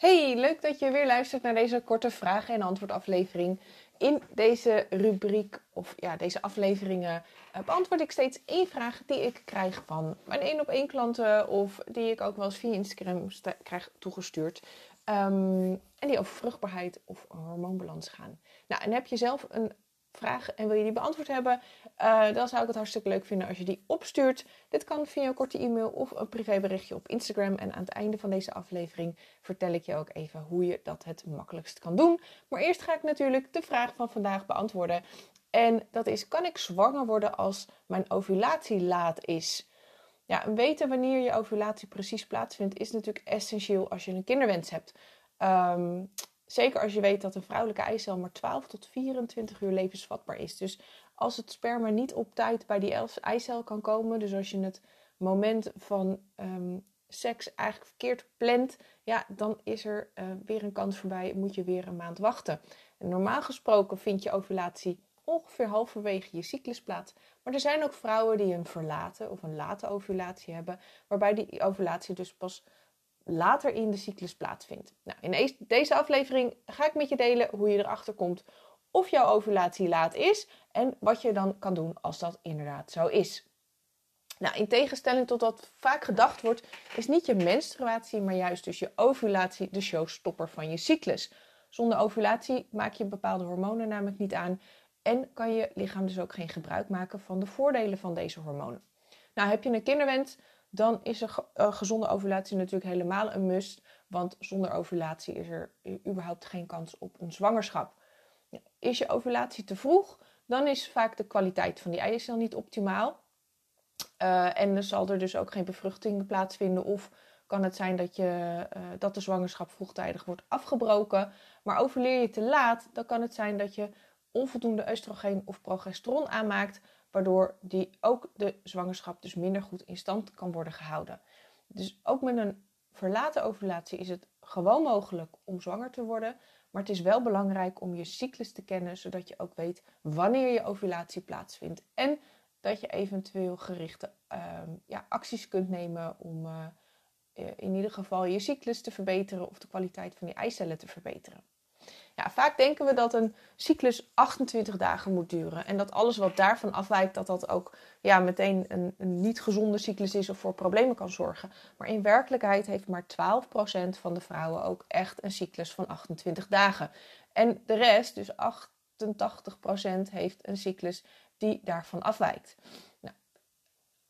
Hey, leuk dat je weer luistert naar deze korte vragen- en antwoordaflevering. In deze rubriek, of ja, deze afleveringen, uh, beantwoord ik steeds één vraag die ik krijg van mijn één op één klanten of die ik ook wel eens via Instagram krijg toegestuurd. Um, en die over vruchtbaarheid of hormoonbalans gaan. Nou, en heb je zelf een vraag en wil je die beantwoord hebben, uh, dan zou ik het hartstikke leuk vinden als je die opstuurt. Dit kan via een korte e-mail of een privéberichtje op Instagram. En aan het einde van deze aflevering vertel ik je ook even hoe je dat het makkelijkst kan doen. Maar eerst ga ik natuurlijk de vraag van vandaag beantwoorden. En dat is: kan ik zwanger worden als mijn ovulatie laat is? Ja, weten wanneer je ovulatie precies plaatsvindt is natuurlijk essentieel als je een kinderwens hebt. Um, Zeker als je weet dat een vrouwelijke eicel maar 12 tot 24 uur levensvatbaar is. Dus als het sperma niet op tijd bij die eicel kan komen, dus als je het moment van ehm, seks eigenlijk verkeerd plant, ja, dan is er uh, weer een kans voorbij, moet je weer een maand wachten. En normaal gesproken vind je ovulatie ongeveer halverwege je cyclus plaats. Maar er zijn ook vrouwen die een verlaten of een late ovulatie hebben, waarbij die ovulatie dus pas later in de cyclus plaatsvindt. Nou, in deze aflevering ga ik met je delen hoe je erachter komt of jouw ovulatie laat is en wat je dan kan doen als dat inderdaad zo is. Nou, in tegenstelling tot wat vaak gedacht wordt, is niet je menstruatie, maar juist dus je ovulatie de showstopper van je cyclus. Zonder ovulatie maak je bepaalde hormonen namelijk niet aan en kan je lichaam dus ook geen gebruik maken van de voordelen van deze hormonen. Nou, heb je een kinderwens, dan is een uh, gezonde ovulatie natuurlijk helemaal een must. Want zonder ovulatie is er überhaupt geen kans op een zwangerschap. Is je ovulatie te vroeg, dan is vaak de kwaliteit van die eicel niet optimaal. Uh, en er zal er dus ook geen bevruchting plaatsvinden. Of kan het zijn dat, je, uh, dat de zwangerschap vroegtijdig wordt afgebroken. Maar ovuleer je te laat, dan kan het zijn dat je onvoldoende oestrogeen of progesteron aanmaakt waardoor die ook de zwangerschap dus minder goed in stand kan worden gehouden. Dus ook met een verlaten ovulatie is het gewoon mogelijk om zwanger te worden, maar het is wel belangrijk om je cyclus te kennen, zodat je ook weet wanneer je ovulatie plaatsvindt en dat je eventueel gerichte ehm, ja, acties kunt nemen om uh, in ieder geval je cyclus te verbeteren of de kwaliteit van je eicellen te verbeteren. Vaak denken we dat een cyclus 28 dagen moet duren. En dat alles wat daarvan afwijkt, dat dat ook ja, meteen een, een niet gezonde cyclus is of voor problemen kan zorgen. Maar in werkelijkheid heeft maar 12% van de vrouwen ook echt een cyclus van 28 dagen. En de rest, dus 88%, heeft een cyclus die daarvan afwijkt. Nou,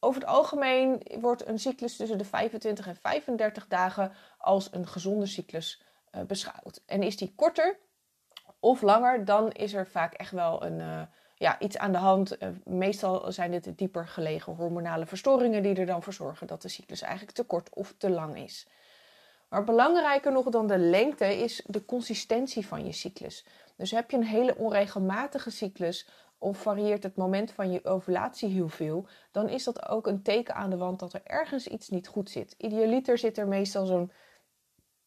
over het algemeen wordt een cyclus tussen de 25 en 35 dagen als een gezonde cyclus uh, beschouwd. En is die korter, of langer, dan is er vaak echt wel een, uh, ja, iets aan de hand. Uh, meestal zijn dit dieper gelegen hormonale verstoringen die er dan voor zorgen dat de cyclus eigenlijk te kort of te lang is. Maar belangrijker nog dan de lengte is de consistentie van je cyclus. Dus heb je een hele onregelmatige cyclus of varieert het moment van je ovulatie heel veel, dan is dat ook een teken aan de wand dat er ergens iets niet goed zit. Idealiter zit er meestal zo'n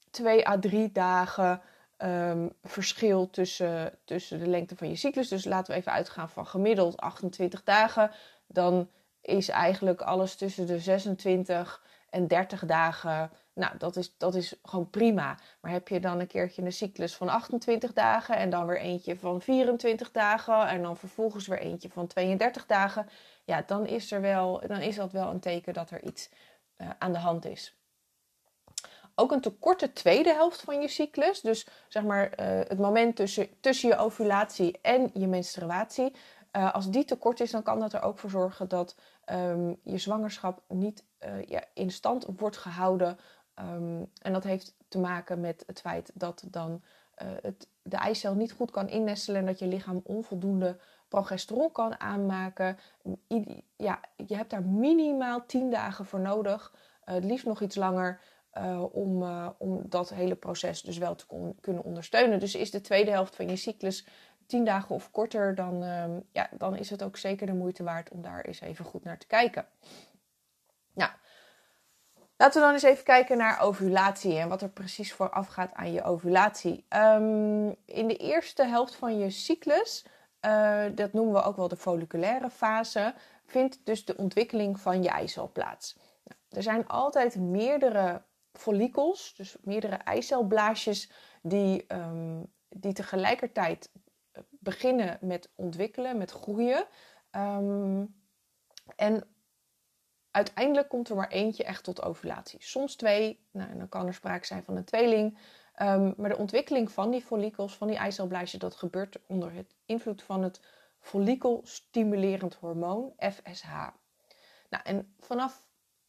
2 à 3 dagen um, verschil tussen, tussen de lengte van je cyclus. Dus laten we even uitgaan van gemiddeld 28 dagen. Dan is eigenlijk alles tussen de 26 en 30 dagen. Nou, dat is, dat is gewoon prima. Maar heb je dan een keertje een cyclus van 28 dagen en dan weer eentje van 24 dagen en dan vervolgens weer eentje van 32 dagen, ja, dan is, er wel, dan is dat wel een teken dat er iets uh, aan de hand is ook een te korte tweede helft van je cyclus. Dus zeg maar uh, het moment tussen, tussen je ovulatie en je menstruatie. Uh, als die te kort is, dan kan dat er ook voor zorgen dat um, je zwangerschap niet uh, ja, in stand wordt gehouden. Um, en dat heeft te maken met het feit dat dan het, de eicel niet goed kan innestelen en dat je lichaam onvoldoende progesteron kan aanmaken. Ja, je hebt daar minimaal 10 dagen voor nodig. het liefst nog iets langer. Uh, om, uh, om dat hele proces dus wel te kunnen ondersteunen. Dus is de tweede helft van je cyclus tien dagen of korter, dan, uh, ja, dan is het ook zeker de moeite waard om daar eens even goed naar te kijken. Nou, laten we dan eens even kijken naar ovulatie en wat er precies vooraf gaat aan je ovulatie. Um, in de eerste helft van je cyclus, uh, dat noemen we ook wel de folliculaire fase, vindt dus de ontwikkeling van je eicel plaats. Nou, er zijn altijd meerdere follicels, dus meerdere eicelblaasjes, die, ehm, die tegelijkertijd beginnen met ontwikkelen, met groeien. Ehm, en uiteindelijk komt er maar eentje echt tot ovulatie. Soms twee, nou, en dan kan er sprake zijn van een tweeling. Ehm, maar de ontwikkeling van die follicels, van die eicelblaasjes, dat gebeurt onder het invloed van het follicelstimulerend hormoon, FSH. Nou, en vanaf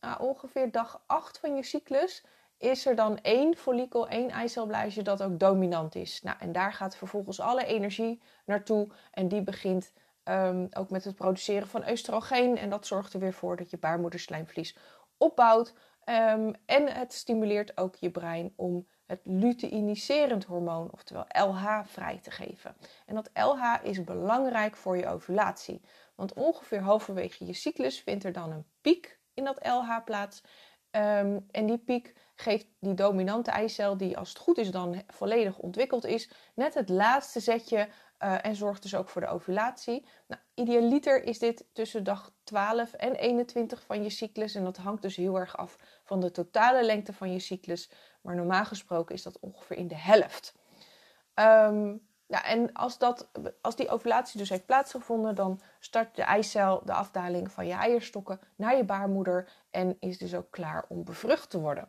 nou, ongeveer dag 8 van je cyclus is er dan één follikel, één eicelblaasje dat ook dominant is. Nou, en daar gaat vervolgens alle energie naartoe en die begint Ehm, ook met het produceren van oestrogeen. En dat zorgt er weer voor dat je baarmoederslijmvlies opbouwt. Ehm, en het stimuleert ook je brein om het luteiniserend hormoon, oftewel LH, vrij te geven. En dat LH is belangrijk voor je ovulatie. Want ongeveer halverwege je cyclus vindt er dan een piek in dat LH plaats. Ehm, en die piek geeft die dominante eicel, die als het goed is dan volledig ontwikkeld is, net het laatste zetje uh, en zorgt dus ook voor de ovulatie. Nou, idealiter is dit tussen dag 12 en 21 van je cyclus. En dat hangt dus heel erg af van de totale lengte van je cyclus. Maar normaal gesproken is dat ongeveer in de helft. Um, ja, en als, dat, als die ovulatie dus heeft plaatsgevonden, dan start de eicel de afdaling van je eierstokken naar je baarmoeder en is dus ook klaar om bevrucht te worden.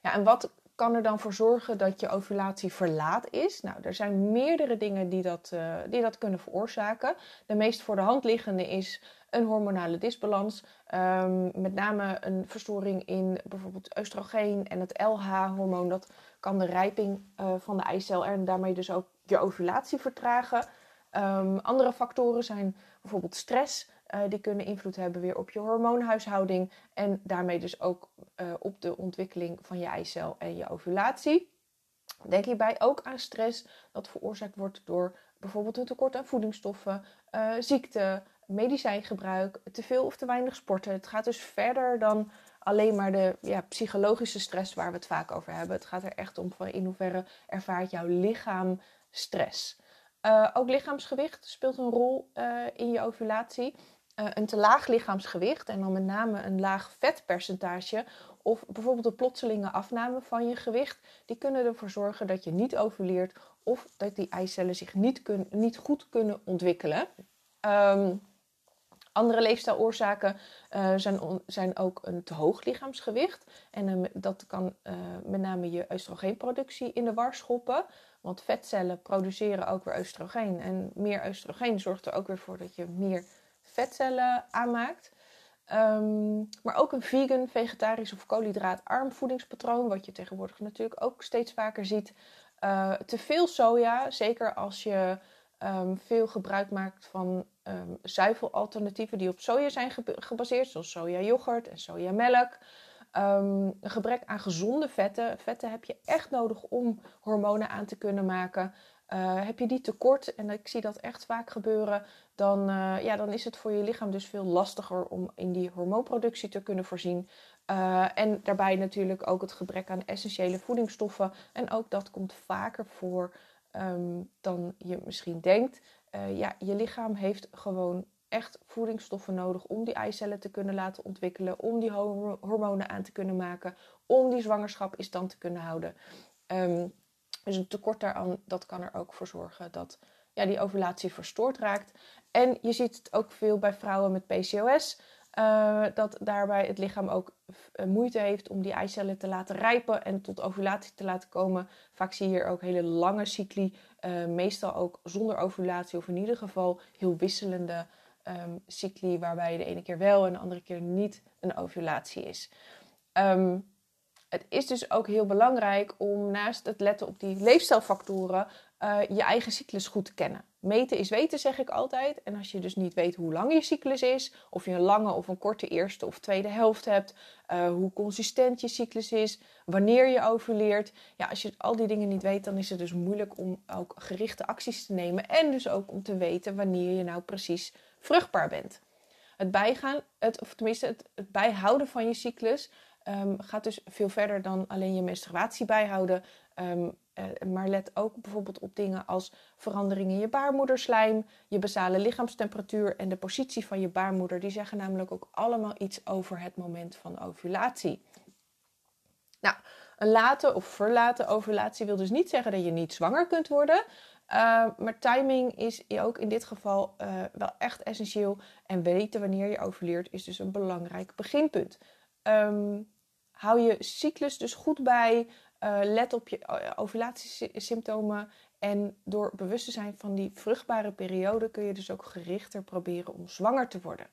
Ja, en wat kan er dan voor zorgen dat je ovulatie verlaat is? Nou, er zijn meerdere dingen die dat, uh, die dat kunnen veroorzaken. De meest voor de hand liggende is een hormonale disbalans. Um, met name een verstoring in bijvoorbeeld oestrogeen en het LH-hormoon. Dat kan de rijping uh, van de eicel en daarmee dus ook je ovulatie vertragen. Um, andere factoren zijn bijvoorbeeld stress. Uh, die kunnen invloed hebben weer op je hormoonhuishouding en daarmee dus ook uh, op de ontwikkeling van je eicel en je ovulatie. Denk hierbij ook aan stress dat veroorzaakt wordt door bijvoorbeeld een tekort aan voedingsstoffen, ziekte, medicijngebruik, te veel of te weinig sporten. Het gaat dus verder dan alleen maar de ja, psychologische stress waar we het vaak over hebben. Het gaat er echt om van in hoeverre ervaart jouw lichaam stress. Uh, ook lichaamsgewicht speelt een rol uh, in je ovulatie. Uh, een te laag lichaamsgewicht en dan met name een laag vetpercentage of bijvoorbeeld een plotselinge afname van je gewicht, die kunnen ervoor zorgen dat je niet ovuleert of dat die eicellen zich niet, niet goed kunnen ontwikkelen. Um, andere leefstijloorzaken uh, zijn, zijn ook een te hoog lichaamsgewicht. En uh, dat kan uh, met name je oestrogeenproductie in de war schoppen. Want vetcellen produceren ook weer oestrogeen. En meer oestrogeen zorgt er ook weer voor dat je meer vetcellen aanmaakt. Um, maar ook een vegan, vegetarisch of koolhydraatarm voedingspatroon, wat je tegenwoordig natuurlijk ook steeds vaker ziet. te veel soja, zeker als je um, veel gebruik maakt van um, zuivelalternatieven die op soja zijn gebaseerd, zoals sojayoghurt en sojamelk. Um, een gebrek aan gezonde vetten. Vetten heb je echt nodig om hormonen aan te kunnen maken. Uh, heb je die tekort, en ik zie dat echt vaak gebeuren, dan, uh, ja, dan is het voor je lichaam dus veel lastiger om in die hormoonproductie te kunnen voorzien. Uh, en daarbij natuurlijk ook het gebrek aan essentiële voedingsstoffen. En ook dat komt vaker voor um, dan je misschien denkt. Uh, ja, je lichaam heeft gewoon echt voedingsstoffen nodig om die eicellen te kunnen laten ontwikkelen, om die hormonen aan te kunnen maken, om die zwangerschap in stand te kunnen houden. Um, dus een tekort daaraan, dat kan er ook voor zorgen dat ja, die ovulatie verstoord raakt. En je ziet het ook veel bij vrouwen met PCOS. Uh, dat daarbij het lichaam ook uh, moeite heeft om die eicellen te laten rijpen en tot ovulatie te laten komen. Vaak zie je hier ook hele lange cycli, uh, meestal ook zonder ovulatie of in ieder geval heel wisselende um, cycli, waarbij de ene keer wel en de andere keer niet een ovulatie is. Um, het is dus ook heel belangrijk om naast het letten op die leefstijlfactoren je eigen cyclus goed te kennen. Meten is weten, zeg ik altijd. En als je dus niet weet hoe lang je cyclus is, of je een lange of een korte eerste of tweede helft hebt, uh, hoe consistent je cyclus is, wanneer je ovuleert. Ja, als je al die dingen niet weet, dan is het dus moeilijk om ook gerichte acties te nemen. En dus ook om te weten wanneer je nou precies vruchtbaar bent. Het bijgaan, het, of tenminste het, bijhouden van je cyclus, um, gaat dus veel verder dan alleen je menstruatie bijhouden. Um, uh, maar let ook bijvoorbeeld op dingen als veranderingen in je baarmoederslijm, je basale lichaamstemperatuur en de positie van je baarmoeder. Die zeggen namelijk ook allemaal iets over het moment van ovulatie. Nou, een late of verlate ovulatie wil dus niet zeggen dat je niet zwanger kunt worden. Uh, maar timing is ook in dit geval uh, wel echt essentieel. En weten wanneer je ovuleert is dus een belangrijk beginpunt. Um, hou je cyclus dus goed bij. Uh, let op je ovulatiesymptomen. En door bewust te zijn van die vruchtbare periode kun je dus ook gerichter proberen om zwanger te worden.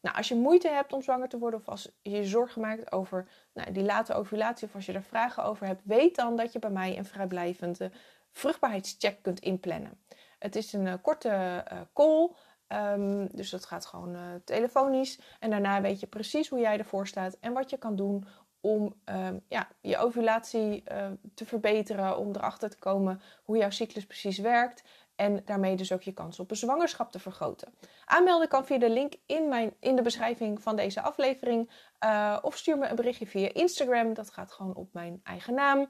Nou, als je moeite hebt om zwanger te worden of als je je zorgen maakt over nou, die late ovulatie of als je er vragen over hebt, weet dan dat je bij mij een vrijblijvende vruchtbaarheidscheck kunt inplannen. Het is een uh, korte call, um, dus dat gaat gewoon telefonisch. En daarna weet je precies hoe jij ervoor staat en wat je kan doen om um, ja, je ovulatie te verbeteren, om erachter te komen hoe jouw cyclus precies werkt. En daarmee dus ook je kans op een zwangerschap te vergroten. Aanmelden kan via de link in, mijn, in de beschrijving van deze aflevering. Uh, of stuur me een berichtje via Instagram. Dat gaat gewoon op mijn eigen naam.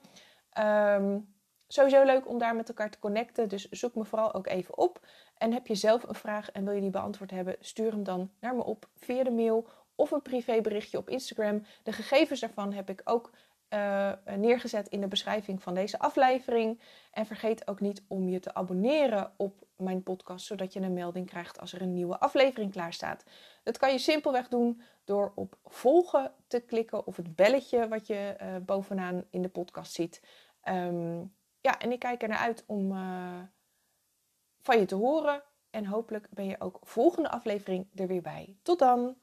Um, sowieso leuk om daar met elkaar te connecten. Dus zoek me vooral ook even op. En heb je zelf een vraag en wil je die beantwoord hebben, stuur hem dan naar me op via de mail of een privéberichtje op Instagram. De gegevens daarvan heb ik ook uh, neergezet in de beschrijving van deze aflevering. En vergeet ook niet om je te abonneren op mijn podcast, zodat je een melding krijgt als er een nieuwe aflevering klaar staat. Dat kan je simpelweg doen door op volgen te klikken of het belletje wat je uh, bovenaan in de podcast ziet. Um, ja, en ik kijk er naar uit om uh, van je te horen. En hopelijk ben je ook volgende aflevering er weer bij. Tot dan!